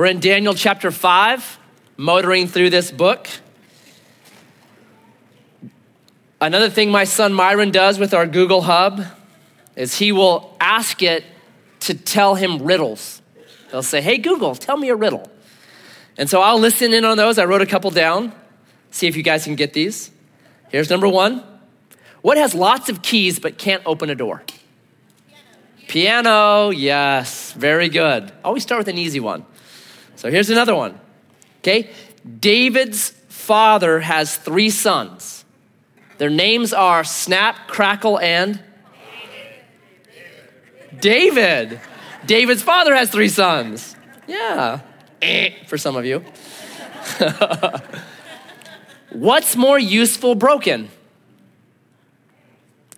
We're in Daniel chapter 5, motoring through this book. Another thing my son Myron does with our Google Hub is he will ask it to tell him riddles. They'll say, Hey, Google, tell me a riddle. And so I'll listen in on those. I wrote a couple down. See if you guys can get these. Here's number one What has lots of keys but can't open a door? Piano. Piano, yes, very good. Always start with an easy one. So here's another one. Okay, David's father has three sons. Their names are Snap, Crackle, and David. David's father has three sons. Yeah. Eh, for some of you. What's more useful broken?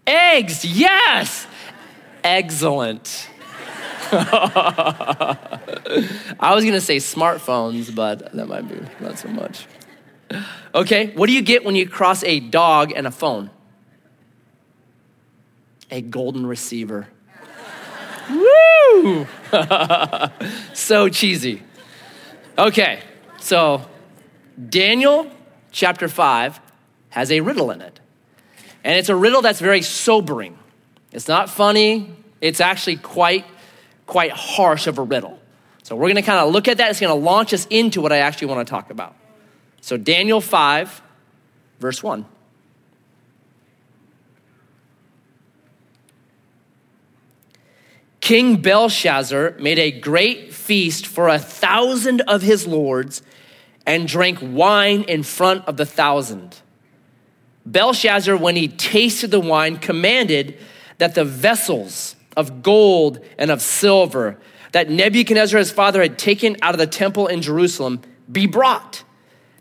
Eggs, yes. Excellent. I was going to say smartphones, but that might be not so much. Okay, what do you get when you cross a dog and a phone? A golden receiver. Woo! so cheesy. Okay, so Daniel chapter 5 has a riddle in it. And it's a riddle that's very sobering. It's not funny, it's actually quite quite harsh of a riddle. So we're going to kind of look at that. It's going to launch us into what I actually want to talk about. So, Daniel 5, verse 1. King Belshazzar made a great feast for a thousand of his lords and drank wine in front of the thousand. Belshazzar, when he tasted the wine, commanded that the vessels of gold and of silver that Nebuchadnezzar, his father, had taken out of the temple in Jerusalem be brought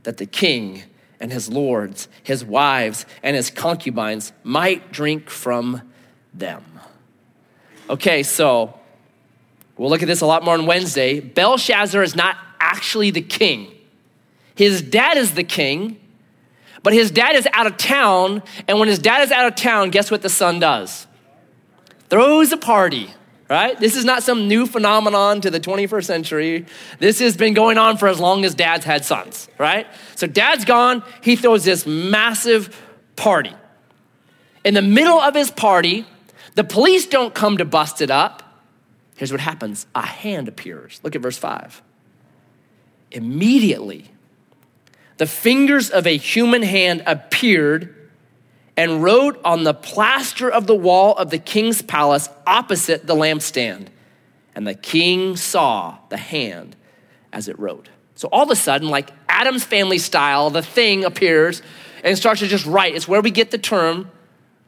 that the king and his lords, his wives, and his concubines might drink from them. Okay, so we'll look at this a lot more on Wednesday. Belshazzar is not actually the king, his dad is the king. But his dad is out of town, and when his dad is out of town, guess what the son does? Throws a party right? This is not some new phenomenon to the 21st century. This has been going on for as long as dads had sons, right? So dad's gone, he throws this massive party. In the middle of his party, the police don't come to bust it up. Here's what happens a hand appears. Look at verse 5. Immediately, the fingers of a human hand appeared and wrote on the plaster of the wall of the king's palace opposite the lampstand. And the king saw the hand as it wrote. So all of a sudden, like Addams Family style, the thing appears and starts to just write. It's where we get the term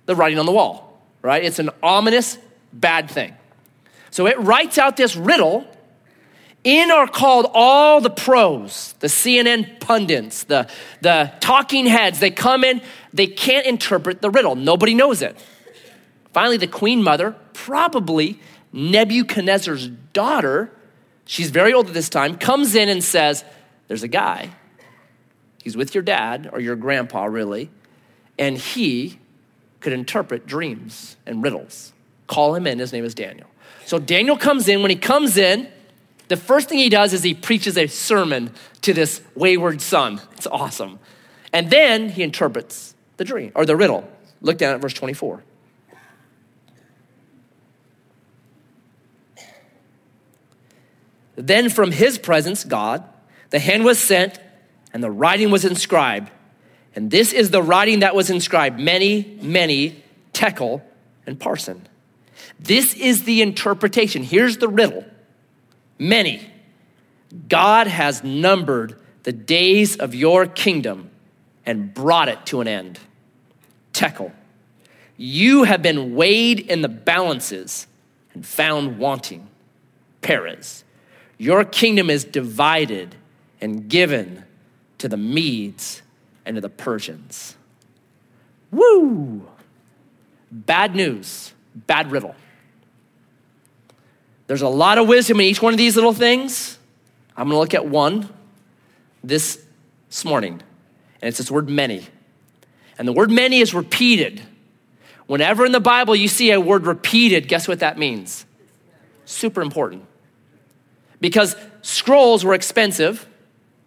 the writing on the wall, right? It's an ominous, bad thing. So it writes out this riddle in are called all the pros, the CNN pundits, the, the talking heads. They come in, they can't interpret the riddle. Nobody knows it. Finally, the queen mother, probably Nebuchadnezzar's daughter, she's very old at this time, comes in and says, There's a guy. He's with your dad, or your grandpa, really, and he could interpret dreams and riddles. Call him in. His name is Daniel. So Daniel comes in. When he comes in, the first thing he does is he preaches a sermon to this wayward son. It's awesome. And then he interprets the dream or the riddle. Look down at verse 24. Then from his presence, God, the hand was sent and the writing was inscribed. And this is the writing that was inscribed mene, mene, tekel, and parsin. This is the interpretation. Here's the riddle mene. God has numbered the days of your kingdom and brought it to an end. Tekel, you have been weighed in the balances and found wanting. Peres. your kingdom is divided and given to the Medes and to the Persians. Woo! Bad news, bad riddle. There's a lot of wisdom in each one of these little things. I'm going to look at one this morning, and it's this word mene. And the word mene is repeated. Whenever in the Bible you see a word repeated, guess what that means? Super important. because scrolls were expensive.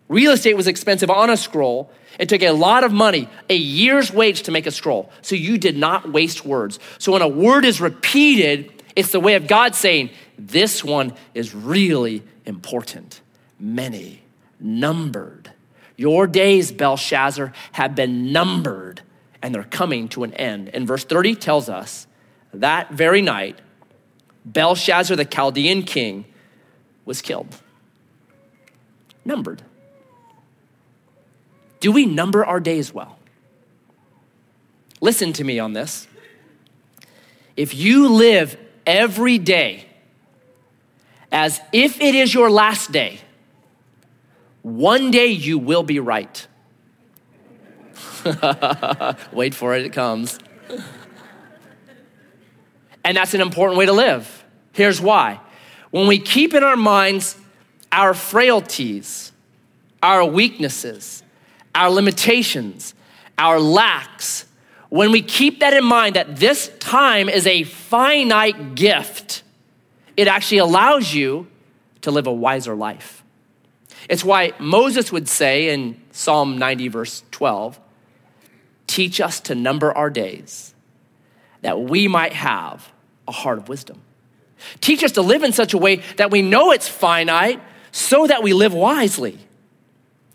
Real estate was expensive on a scroll. It took a lot of money, a year's wage to make a scroll. So you did not waste words. So when a word is repeated, it's the way of God saying, this one is really important. Mene, numbered. Your days, Belshazzar, have been numbered and they're coming to an end. And verse 30 tells us that very night, Belshazzar, the Chaldean king, was killed. Numbered. Do we number our days well? Listen to me on this. If you live every day as if it is your last day, one day you will be right. Wait for it, it comes. And that's an important way to live. Here's why. When we keep in our minds our frailties, our weaknesses, our limitations, our lacks, when we keep that in mind that this time is a finite gift, it actually allows you to live a wiser life. It's why Moses would say in Psalm 90, verse 12, teach us to number our days that we might have a heart of wisdom. Teach us to live in such a way that we know it's finite so that we live wisely.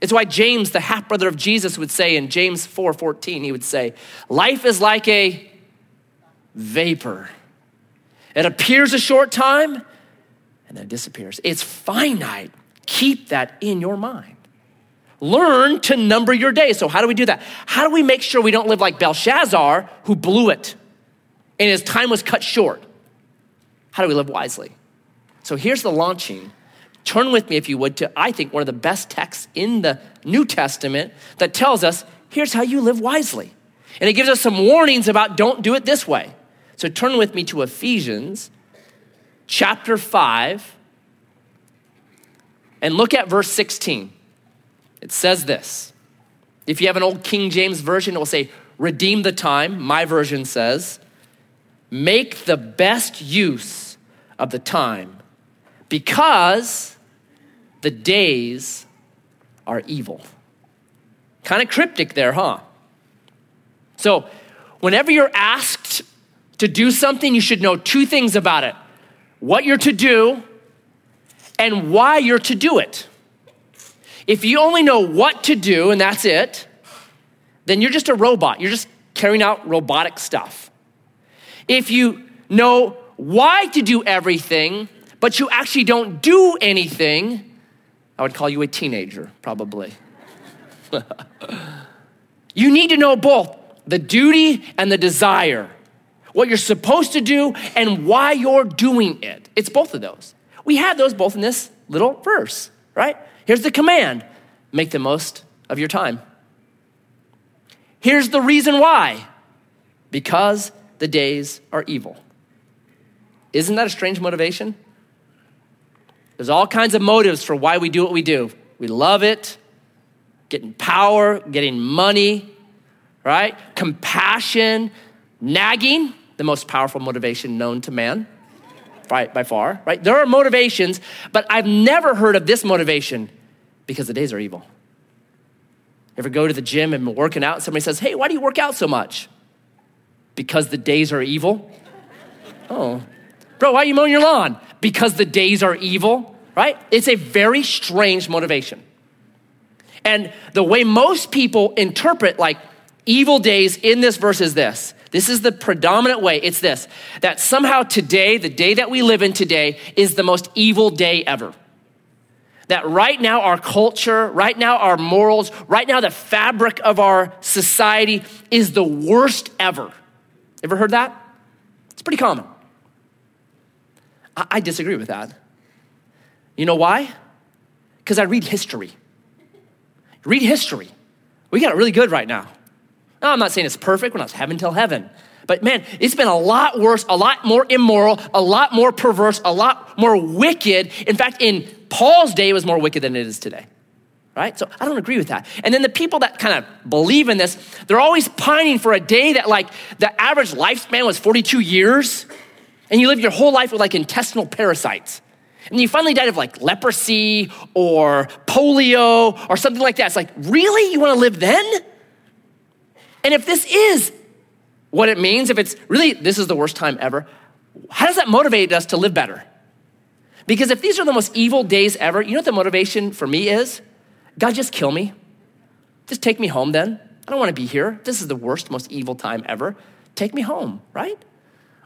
It's why James, the half brother of Jesus, would say in James 4 14, he would say, Life is like a vapor. It appears a short time and then disappears. It's finite. Keep that in your mind. Learn to number your days. So, how do we do that? How do we make sure we don't live like Belshazzar, who blew it and his time was cut short? How do we live wisely? So, here's the launching Turn with me, if you would, to I think one of the best texts in the New Testament that tells us here's how you live wisely. And it gives us some warnings about don't do it this way. So turn with me to Ephesians chapter 5 and look at verse 16. It says this. If you have an old King James version, it will say, redeem the time. My version says, make the best use of the time because the days are evil. Kind of cryptic there, huh? So, whenever you're asked to do something, you should know two things about it what you're to do and why you're to do it. If you only know what to do and that's it, then you're just a robot. You're just carrying out robotic stuff. If you know why to do everything, but you actually don't do anything, I would call you a teenager, probably. you need to know both the duty and the desire, what you're supposed to do and why you're doing it. It's both of those. We have those both in this little verse, right? Here's the command make the most of your time. Here's the reason why because the days are evil. Isn't that a strange motivation? There's all kinds of motives for why we do what we do. We love it, getting power, getting money, right? Compassion, nagging, the most powerful motivation known to man, right, by far, right? There are motivations, but I've never heard of this motivation because the days are evil. Ever go to the gym and working out, and somebody says, Hey, why do you work out so much? Because the days are evil? Oh. Bro, why are you mowing your lawn? Because the days are evil? right? It's a very strange motivation. And the way most people interpret like evil days in this verse is this. This is the predominant way. It's this that somehow today, the day that we live in today, is the most evil day ever. That right now, our culture, right now, our morals, right now, the fabric of our society is the worst ever. Ever heard that? It's pretty common. I, I disagree with that. You know why? Because I read history. Read history. We got it really good right now. Now, I'm not saying it's perfect. We're not heaven till heaven. But man, it's been a lot worse, a lot more immoral, a lot more perverse, a lot more wicked. In fact, in Paul's day, it was more wicked than it is today. Right? So I don't agree with that. And then the people that kind of believe in this, they're always pining for a day that, like, the average lifespan was 42 years, and you live your whole life with like intestinal parasites And you finally died of like leprosy or polio or something like that. It's like, really? You want to live then? And if this is what it means, if it's really, this is the worst time ever, how does that motivate us to live better? Because if these are the most evil days ever, you know what the motivation for me is? God, just kill me. Just take me home then. I don't want to be here. This is the worst, most evil time ever. Take me home, right?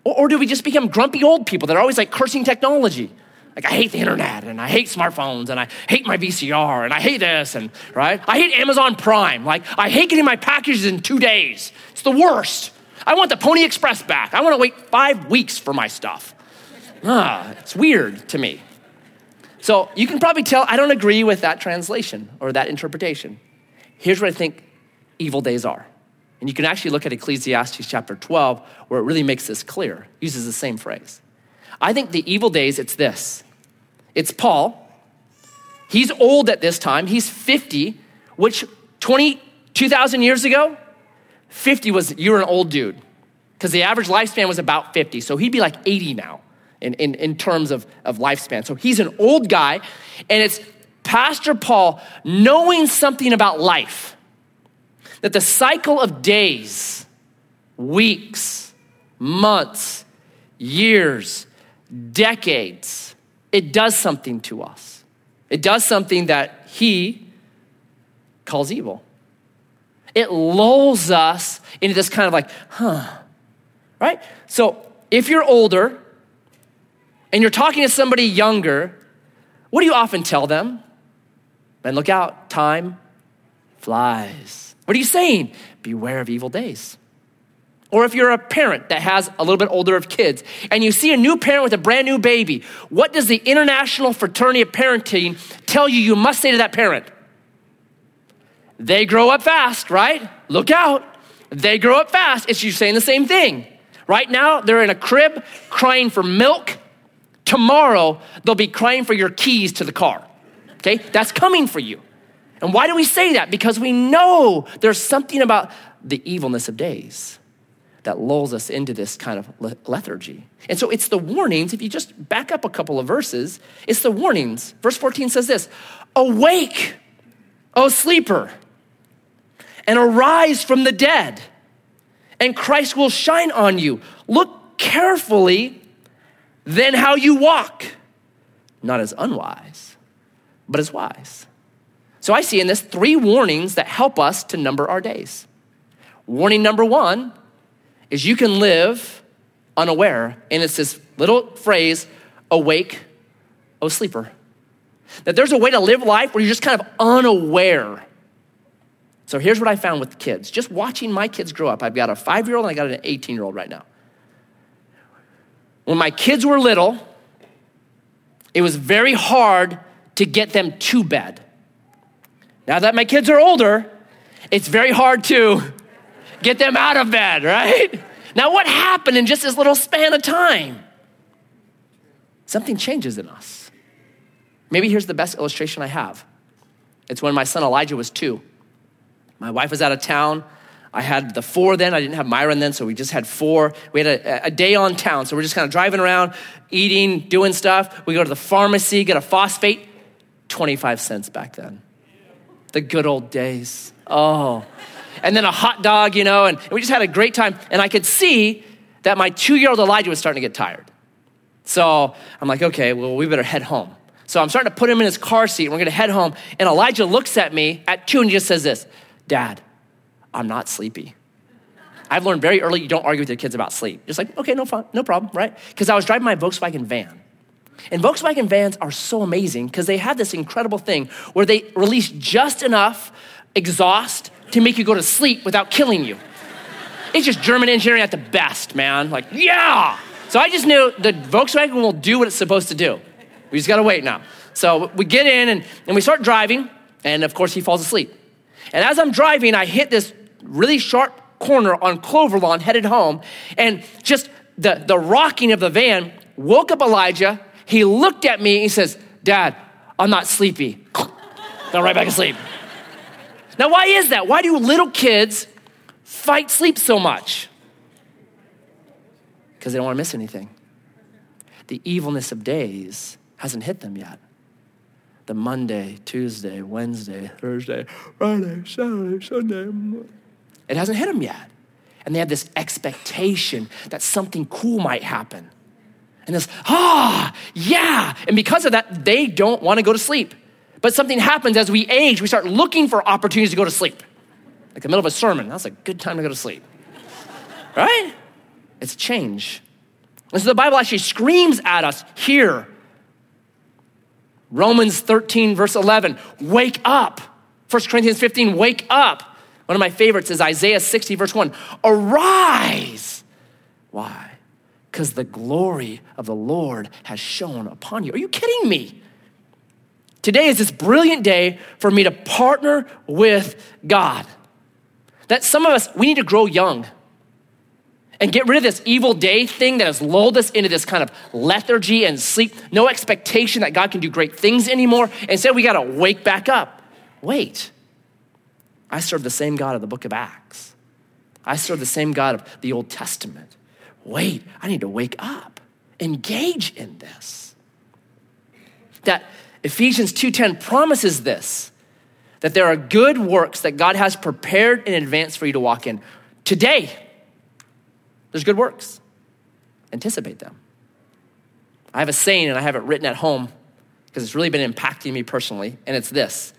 Or, or do we just become grumpy old people that are always like cursing technology? Like, I hate the internet and I hate smartphones and I hate my VCR and I hate this and, right? I hate Amazon Prime. Like, I hate getting my packages in two days. It's the worst. I want the Pony Express back. I want to wait five weeks for my stuff. Ah, it's weird to me. So you can probably tell I don't agree with that translation or that interpretation. Here's what I think evil days are. And you can actually look at Ecclesiastes chapter 12, where it really makes this clear, uses the same phrase. I think the evil days, it's this it's Paul. He's old at this time, he's 50, which 20, 2,000 years ago, 50 was, you were an old dude, because the average lifespan was about 50. So he'd be like 80 now in, in, in terms of, of lifespan. So he's an old guy, and it's Pastor Paul knowing something about life that the cycle of days, weeks, months, years, decades, it does something to us. It does something that he calls evil. It lulls us into this kind of like, huh, right? So if you're older and you're talking to somebody younger, what do you often tell them? And look out, time flies. What are you saying? Beware of evil days. Or if you're a parent that has a little bit older of kids and you see a new parent with a brand new baby, what does the International Fraternity of Parenting tell you you must say to that parent? They grow up fast, right? Look out. They grow up fast. It's you saying the same thing. Right now, they're in a crib crying for milk. Tomorrow, they'll be crying for your keys to the car. Okay? That's coming for you. And why do we say that? Because we know there's something about the evilness of days that lulls us into this kind of lethargy. And so it's the warnings. If you just back up a couple of verses, it's the warnings. Verse 14 says this Awake, O sleeper, and arise from the dead, and Christ will shine on you. Look carefully then how you walk, not as unwise, but as wise. So I see in this three warnings that help us to number our days. Warning number one is you can live unaware, and it's this little phrase awake, O sleeper. That there's a way to live life where you're just kind of unaware. So here's what I found with kids just watching my kids grow up. I've got a five year old and I got an 18 year old right now. When my kids were little, it was very hard to get them to bed. Now that my kids are older, it's very hard to get them out of bed, right? Now, what happened in just this little span of time? Something changes in us. Maybe here's the best illustration I have it's when my son Elijah was two. My wife was out of town. I had the four then. I didn't have Myron then, so we just had four. We had a, a day on town, so we're just kind of driving around, eating, doing stuff. We go to the pharmacy, get a phosphate, 25 cents back then. The good old days. Oh. And then a hot dog, you know, and we just had a great time. And I could see that my two year old Elijah was starting to get tired. So I'm like, okay, well, we better head home. So I'm starting to put him in his car seat, and we're gonna head home. And Elijah looks at me at two and just says this Dad, I'm not sleepy. I've learned very early you don't argue with your kids about sleep. Just like, okay, no, fun, no problem, right? Because I was driving my Volkswagen van. And Volkswagen vans are so amazing because they have this incredible thing where they release just enough exhaust to make you go to sleep without killing you. It's just German engineering at the best, man. Like, yeah. So I just knew the Volkswagen will do what it's supposed to do. We just gotta wait now. So we get in and, and we start driving, and of course he falls asleep. And as I'm driving, I hit this really sharp corner on Clover Lawn headed home. And just the, the rocking of the van woke up Elijah. He looked at me. and He says, Dad, I'm not sleepy. Fell right back asleep. Now, why is that? Why do little kids fight sleep so much? Because they don't want to miss anything. The evilness of days Hasn't hit them yet. The Monday, Tuesday, Wednesday, Thursday, Friday, Saturday, Sunday. It hasn't hit them yet. And they have this expectation that something cool might happen. And this, ah, yeah. And because of that, they don't want to go to sleep. But something happens as we age, we start looking for opportunities to go to sleep. Like the middle of a sermon, that's a good time to go to sleep. right? It's change. And so the Bible actually screams at us here. Romans 13, verse 11, wake up. 1 Corinthians 15, wake up. One of my favorites is Isaiah 60, verse 1, arise. Why? Because the glory of the Lord has shone upon you. Are you kidding me? Today is this brilliant day for me to partner with God. That some of us, we need to grow young and get rid of this evil day thing that has lulled us into this kind of lethargy and sleep, no expectation that God can do great things anymore. Instead, we got to wake back up. Wait, I serve the same God of the book of Acts. I serve the same God of the Old Testament. Wait, I need to wake up. Engage in this. That Ephesians 2:10 promises this that there are good works that God has prepared in advance for you to walk in. Today, there's good works. Anticipate them. I have a saying and I have it written at home because it's really been impacting me personally, and it's this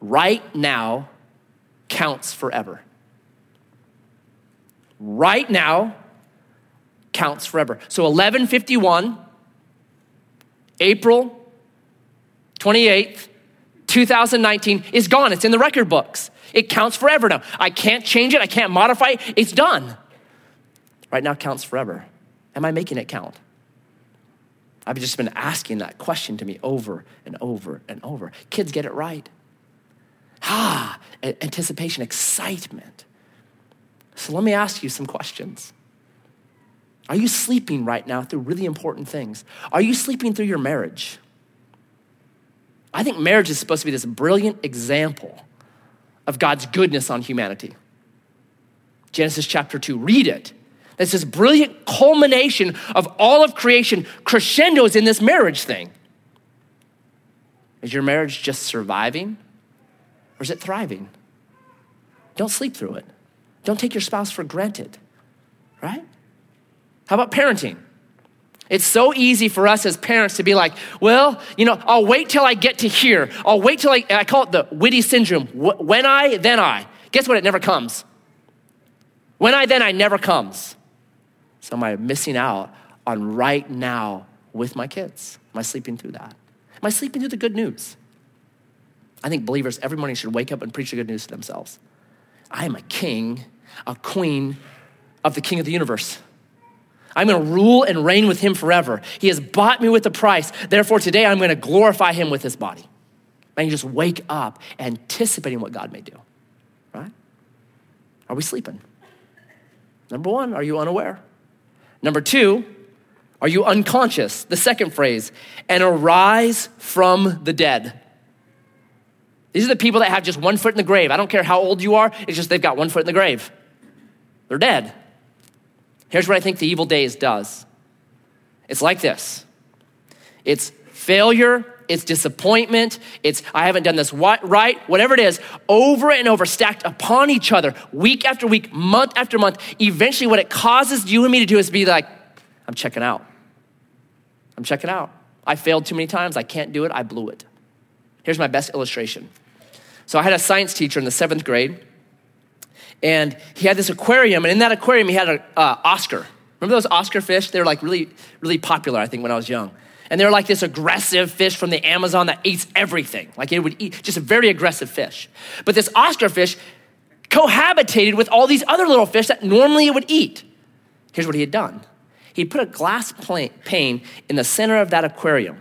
right now counts forever. Right now counts forever. So 1151, April 28th, 2019 is gone. It's in the record books. It counts forever now. I can't change it, I can't modify it. It's done right now counts forever. Am I making it count? I've just been asking that question to me over and over and over. Kids get it right. Ah, anticipation, excitement. So let me ask you some questions. Are you sleeping right now through really important things? Are you sleeping through your marriage? I think marriage is supposed to be this brilliant example of God's goodness on humanity. Genesis chapter 2, read it. It's this brilliant culmination of all of creation crescendos in this marriage thing. Is your marriage just surviving or is it thriving? Don't sleep through it. Don't take your spouse for granted, right? How about parenting? It's so easy for us as parents to be like, well, you know, I'll wait till I get to here. I'll wait till I, I call it the witty syndrome. When I, then I. Guess what? It never comes. When I, then I never comes. So am I missing out on right now with my kids? Am I sleeping through that? Am I sleeping through the good news? I think believers every morning should wake up and preach the good news to themselves. I am a king, a queen of the king of the universe. I'm going to rule and reign with him forever. He has bought me with a price. Therefore, today I'm going to glorify him with his body. And you just wake up anticipating what God may do, right? Are we sleeping? Number one, are you unaware? Number two, are you unconscious? The second phrase, and arise from the dead. These are the people that have just one foot in the grave. I don't care how old you are, it's just they've got one foot in the grave. They're dead. Here's what I think the evil days does it's like this it's failure, it's disappointment, it's I haven't done this right, whatever it is, over and over, stacked upon each other, week after week, month after month. Eventually, what it causes you and me to do is be like, I'm checking out. I'm checking out. I failed too many times. I can't do it. I blew it. Here's my best illustration. So I had a science teacher in the seventh grade, and he had this aquarium, and in that aquarium, he had an uh, Oscar. Remember those Oscar fish? They were like really, really popular, I think, when I was young. And they're like this aggressive fish from the Amazon that eats everything. Like it would eat, just a very aggressive fish. But this Oscar fish cohabitated with all these other little fish that normally it would eat. Here's what he had done he put a glass pane in the center of that aquarium,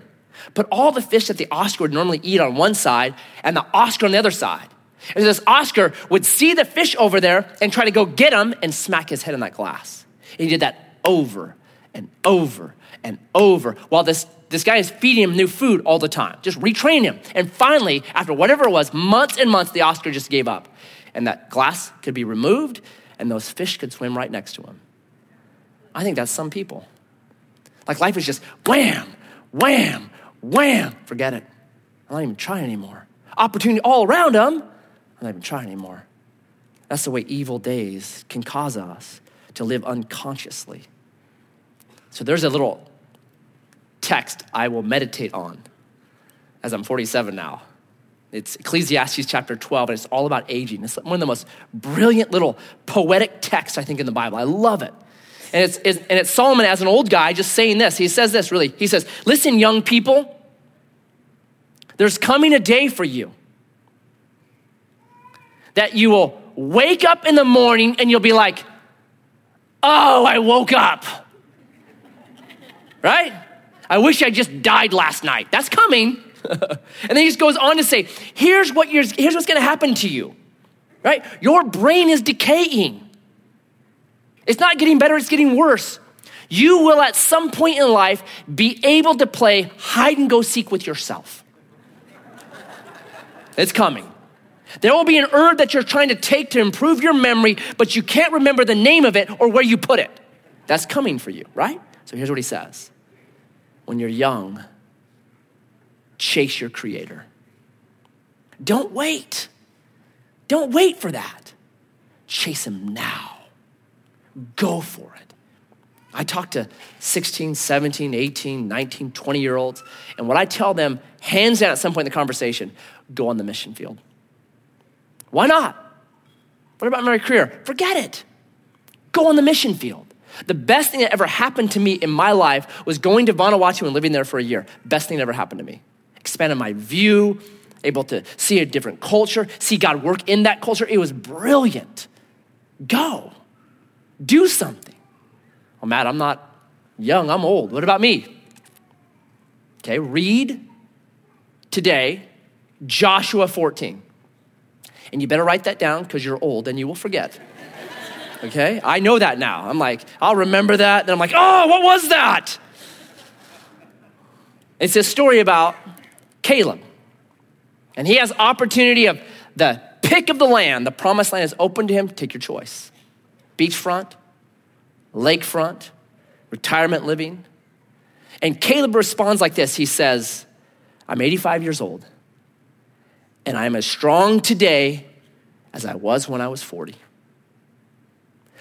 put all the fish that the Oscar would normally eat on one side and the Oscar on the other side. And this Oscar would see the fish over there and try to go get him and smack his head in that glass. And he did that over and over and over while this this guy is feeding him new food all the time, just retrain him. And finally, after whatever it was, months and months, the Oscar just gave up. And that glass could be removed, and those fish could swim right next to him. I think that's some people. Like life is just wham, wham, wham, forget it. I'm not even trying anymore. Opportunity all around them, I'm not even trying anymore. That's the way evil days can cause us to live unconsciously. So there's a little text I will meditate on as I'm 47 now. It's Ecclesiastes chapter 12, and it's all about aging. It's one of the most brilliant little poetic texts, I think, in the Bible. I love it. And it's, it's, and it's Solomon as an old guy just saying this. He says this really. He says, Listen, young people, there's coming a day for you that you will wake up in the morning and you'll be like, Oh, I woke up. right? I wish I just died last night. That's coming. and then he just goes on to say, here's, what here's what's going to happen to you, right? Your brain is decaying. It's not getting better, it's getting worse. You will at some point in life be able to play hide and go seek with yourself. It's coming. There will be an herb that you're trying to take to improve your memory, but you can't remember the name of it or where you put it. That's coming for you, right? So here's what he says When you're young, chase your creator. Don't wait. Don't wait for that. Chase him now. Go for it. I talk to 16, 17, 18, 19, 20 year olds, and what I tell them, hands down at some point in the conversation, go on the mission field. Why not? What about my career? Forget it. Go on the mission field. The best thing that ever happened to me in my life was going to Vanuatu and living there for a year. Best thing that ever happened to me expanded my view, able to see a different culture, see God work in that culture. It was brilliant. Go, do something. Oh, Matt, I'm not young, I'm old. What about me? Okay, read today Joshua 14. And you better write that down because you're old and you will forget. Okay? I know that now. I'm like, I'll remember that. Then I'm like, oh, what was that? It's a story about Caleb. And he has opportunity of the pick of the land. The promised land is open to him. Take your choice. Beachfront, lakefront, retirement living. And Caleb responds like this. He says, I'm 85 years old, and I am as strong today as I was when I was 40.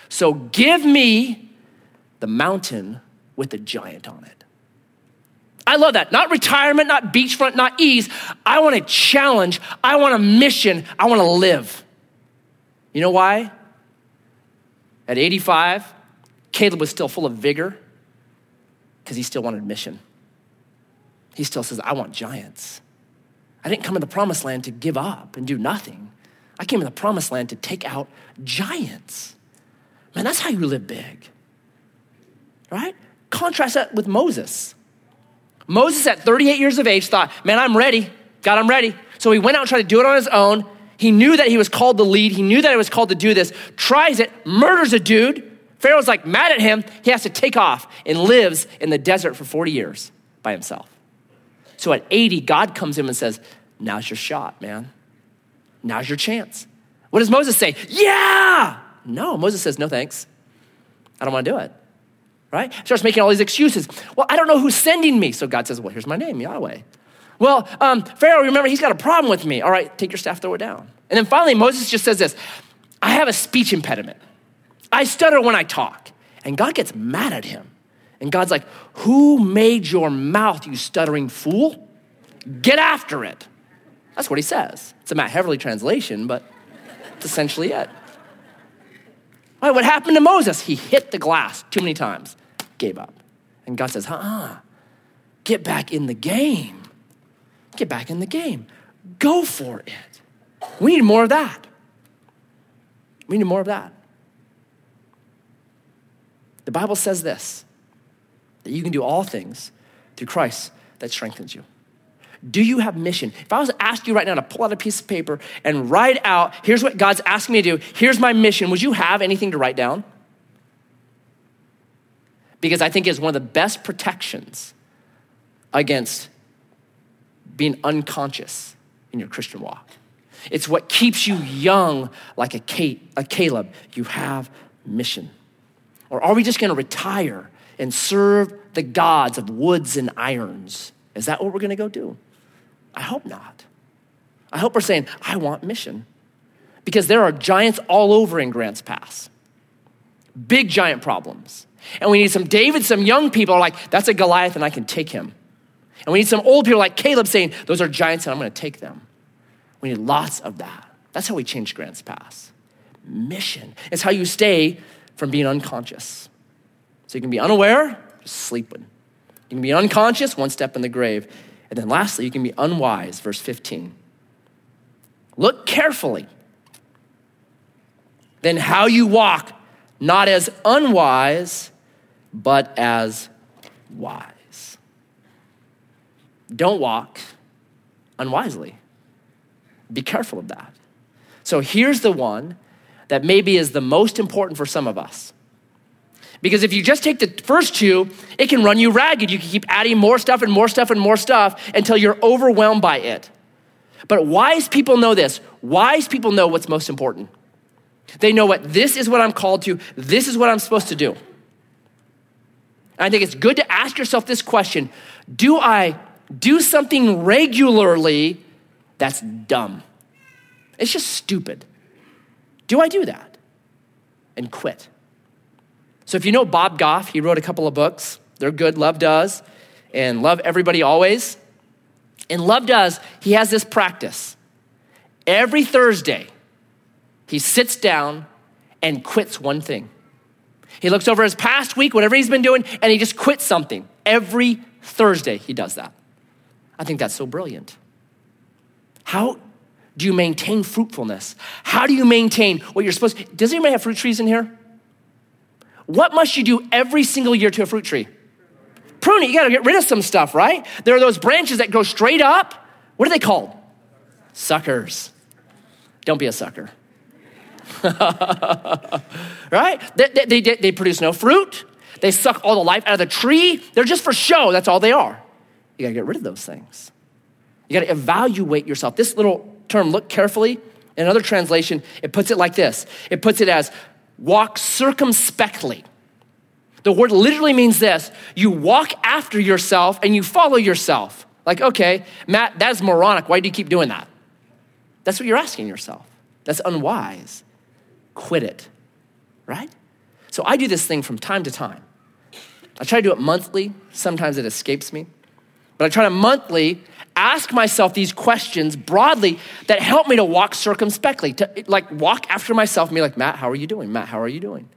So give me the mountain with the giant on it. I love that. Not retirement, not beachfront, not ease. I want a challenge. I want a mission. I want to live. You know why? At 85, Caleb was still full of vigor because he still wanted mission. He still says, I want giants. I didn't come to the promised land to give up and do nothing. I came to the promised land to take out giants. Man, that's how you live big, right? Contrast that with Moses. Moses, at 38 years of age, thought, Man, I'm ready. God, I'm ready. So he went out and tried to do it on his own. He knew that he was called to lead. He knew that he was called to do this, tries it, murders a dude. Pharaoh's like mad at him. He has to take off and lives in the desert for 40 years by himself. So at 80, God comes in and says, Now's your shot, man. Now's your chance. What does Moses say? Yeah! No, Moses says, No thanks. I don't want to do it right? Starts making all these excuses. Well, I don't know who's sending me. So God says, Well, here's my name, Yahweh. Well, um, Pharaoh, remember, he's got a problem with me. All right, take your staff, throw it down. And then finally, Moses just says this I have a speech impediment. I stutter when I talk. And God gets mad at him. And God's like, Who made your mouth, you stuttering fool? Get after it. That's what he says. It's a Matt Heverly translation, but it's essentially it. Right, what happened to Moses? He hit the glass too many times gave up. And God says, uh uh get back in the game. Get back in the game. Go for it. We need more of that. We need more of that. The Bible says this that you can do all things through Christ that strengthens you. Do you have mission? If I was to ask you right now to pull out a piece of paper and write out, here's what God's asking me to do, here's my mission, would you have anything to write down? because I think it's one of the best protections against being unconscious in your Christian walk. It's what keeps you young like a, Kate, a Caleb. You have mission. Or are we just going to retire and serve the gods of woods and irons Is that what we're going to go do? I hope not. I hope we're saying, I want mission. Because there are giants all over in Grants Pass. Big giant problems. And we need some David, some young people are like, that's a Goliath and I can take him. And we need some old people like Caleb saying, those are giants and I'm going to take them. We need lots of that. That's how we change Grants Pass. Mission. It's how you stay from being unconscious. So you can be unaware, just sleeping. You can be unconscious, one step in the grave. And then lastly, you can be unwise, verse 15. Look carefully. Then how you walk, not as unwise, but as wise. Don't walk unwisely. Be careful of that. So here's the one that maybe is the most important for some of us. Because if you just take the first two, it can run you ragged. You can keep adding more stuff and more stuff and more stuff until you're overwhelmed by it. But wise people know this. Wise people know what's most important. They know what this is what I'm called to, this is what I'm supposed to do. I think it's good to ask yourself this question Do I do something regularly that's dumb? It's just stupid. Do I do that? And quit. So if you know Bob Goff, he wrote a couple of books. They're good, Love Does, and Love Everybody Always. In Love Does, he has this practice. Every Thursday, he sits down and quits one thing. He looks over his past week, whatever he's been doing, and he just quits something. Every Thursday, he does that. I think that's so brilliant. How do you maintain fruitfulness? How do you maintain what you're supposed to? Does anybody have fruit trees in here? What must you do every single year to a fruit tree? Prune it. You got to get rid of some stuff, right? There are those branches that go straight up. What are they called? Suckers. Don't be a sucker. right? They, they, they, they produce no fruit. They suck all the life out of the tree. They're just for show. That's all they are. You got to get rid of those things. You got to evaluate yourself. This little term, look carefully. In another translation, it puts it like this it puts it as walk circumspectly. The word literally means this you walk after yourself and you follow yourself. Like, okay, Matt, that's moronic. Why do you keep doing that? That's what you're asking yourself. That's unwise. Quit it, right? So I do this thing from time to time. I try to do it monthly. Sometimes it escapes me. But I try to monthly ask myself these questions broadly that help me to walk circumspectly, to like walk after myself and be like, Matt, how are you doing? Matt, how are you doing?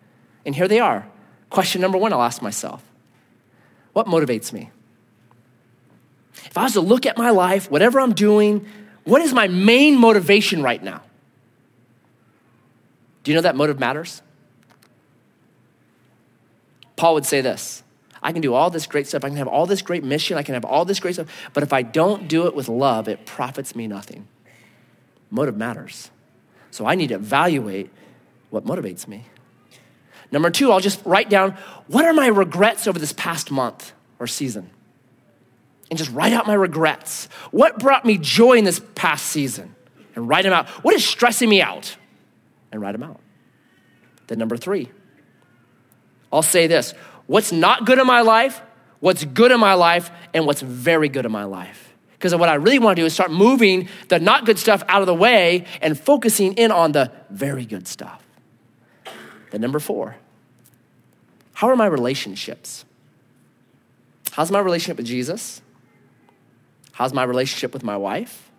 And here they are. Question number one I'll ask myself What motivates me? If I was to look at my life, whatever I'm doing, what is my main motivation right now? Do you know that motive matters? Paul would say this I can do all this great stuff. I can have all this great mission. I can have all this great stuff. But if I don't do it with love, it profits me nothing. Motive matters. So I need to evaluate what motivates me. Number two, I'll just write down what are my regrets over this past month or season? And just write out my regrets. What brought me joy in this past season? And write them out. What is stressing me out? And write them out. Then, number three, I'll say this what's not good in my life, what's good in my life, and what's very good in my life. Because what I really want to do is start moving the not good stuff out of the way and focusing in on the very good stuff. Then, number four, how are my relationships? How's my relationship with Jesus? How's my relationship with my wife?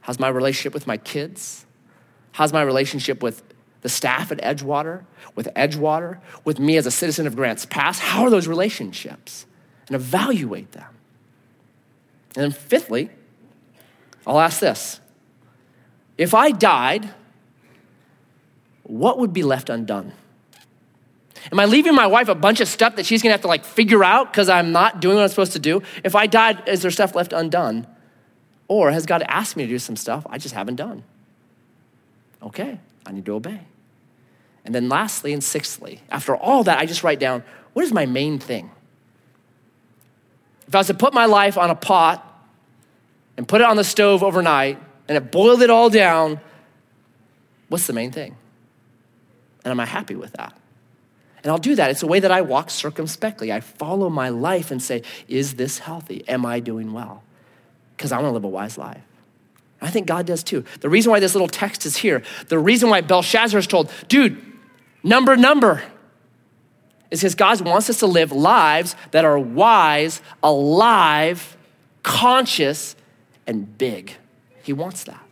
How's my relationship with my kids? How's my relationship with the staff at Edgewater, with Edgewater, with me as a citizen of Grants Pass. How are those relationships? And evaluate them. And then, fifthly, I'll ask this If I died, what would be left undone? Am I leaving my wife a bunch of stuff that she's gonna have to like figure out because I'm not doing what I'm supposed to do? If I died, is there stuff left undone? Or has God asked me to do some stuff I just haven't done? Okay, I need to obey. And then lastly and sixthly, after all that, I just write down what is my main thing? If I was to put my life on a pot and put it on the stove overnight and it boiled it all down, what's the main thing? And am I happy with that? And I'll do that. It's a way that I walk circumspectly. I follow my life and say, is this healthy? Am I doing well? Because I want to live a wise life. I think God does too. The reason why this little text is here, the reason why Belshazzar is told, dude, number, number, is because God wants us to live lives that are wise, alive, conscious, and big. He wants that.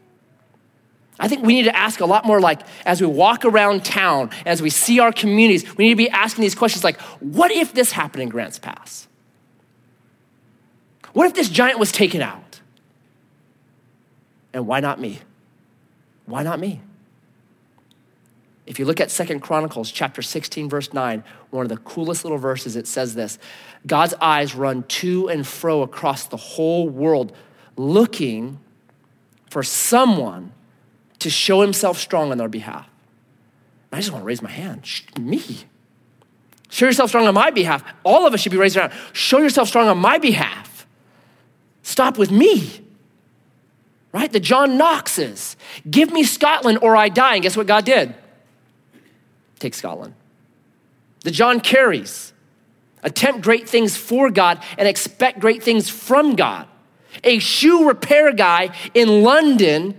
I think we need to ask a lot more like as we walk around town, as we see our communities, we need to be asking these questions like, what if this happened in Grants Pass? What if this giant was taken out? And why not me? Why not me? If you look at Second Chronicles chapter 16, verse 9, one of the coolest little verses, it says this God's eyes run to and fro across the whole world, looking for someone to show himself strong on their behalf. I just want to raise my hand. Shh, Me. Show yourself strong on my behalf. All of us should be raising around. Show yourself strong on my behalf. Stop with me. Right? The John Knoxes. Give me Scotland or I die. And guess what God did? Take Scotland. The John Careys. Attempt great things for God and expect great things from God. A shoe repair guy in London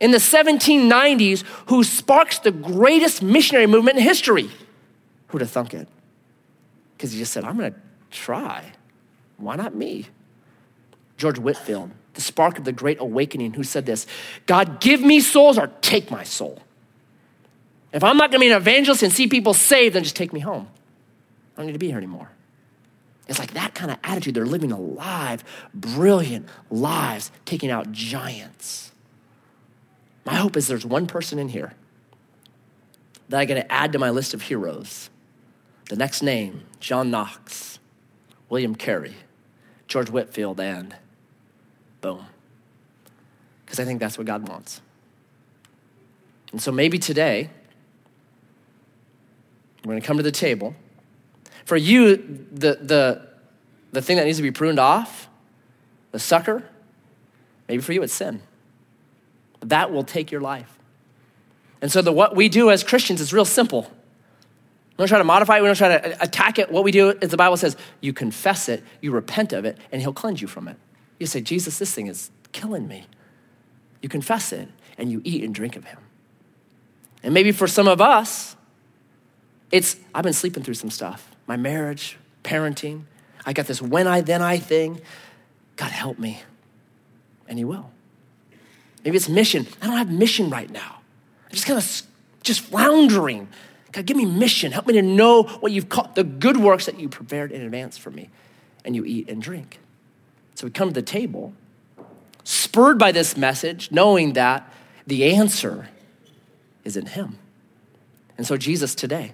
in the 1790s who sparks the greatest missionary movement in history. Who'd have thunk it? Because he just said, I'm going to try. Why not me? George Whitefield, the spark of the Great Awakening, who said this God, give me souls or take my soul. If I'm not going to be an evangelist and see people saved, then just take me home. I don't need to be here anymore. It's like that kind of attitude. They're living alive, brilliant lives, taking out giants. My hope is there's one person in here that I get to add to my list of heroes. The next name John Knox, William Carey, George Whitefield, and boom. Because I think that's what God wants. And so maybe today, we're going to come to the table. For you, the, the, the thing that needs to be pruned off, the sucker, maybe for you it's sin that will take your life. And so, the, what we do as Christians is real simple. We don't try to modify it, we don't try to attack it. What we do is the Bible says you confess it, you repent of it, and He'll cleanse you from it. You say, Jesus, this thing is killing me. You confess it, and you eat and drink of Him. And maybe for some of us, it's I've been sleeping through some stuff my marriage, parenting. I got this when I, then I thing. God, help me. And He will. Maybe it's mission. I don't have mission right now. I'm just kind of just floundering. God, give me mission. Help me to know what you've called, the good works that you prepared in advance for me. And you eat and drink. So we come to the table, spurred by this message, knowing that the answer is in Him. And so, Jesus, today,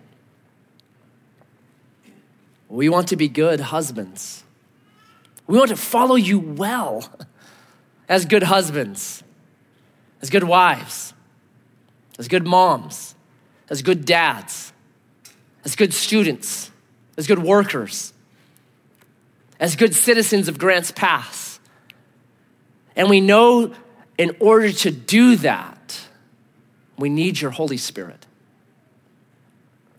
we want to be good husbands. We want to follow you well as good husbands as good wives, as good moms, as good dads, as good students, as good workers, as good citizens of Grants Pass. And we know in order to do that, we need your Holy Spirit.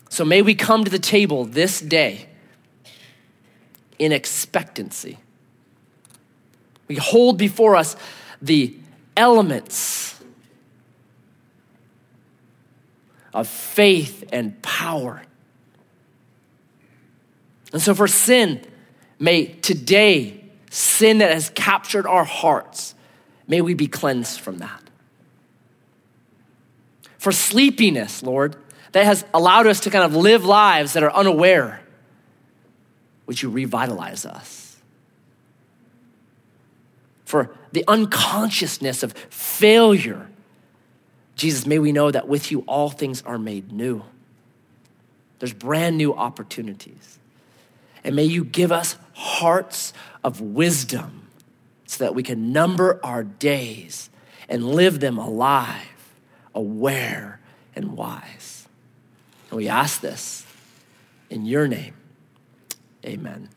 So may we come to the table this day in expectancy. We hold before us the elements of faith and power. And so, for sin, may today, sin that has captured our hearts, may we be cleansed from that. For sleepiness, Lord, that has allowed us to kind of live lives that are unaware, would you revitalize us? For the unconsciousness of failure. Jesus, may we know that with you all things are made new. There's brand new opportunities. And may you give us hearts of wisdom so that we can number our days and live them alive, aware, and wise. And we ask this in your name. Amen.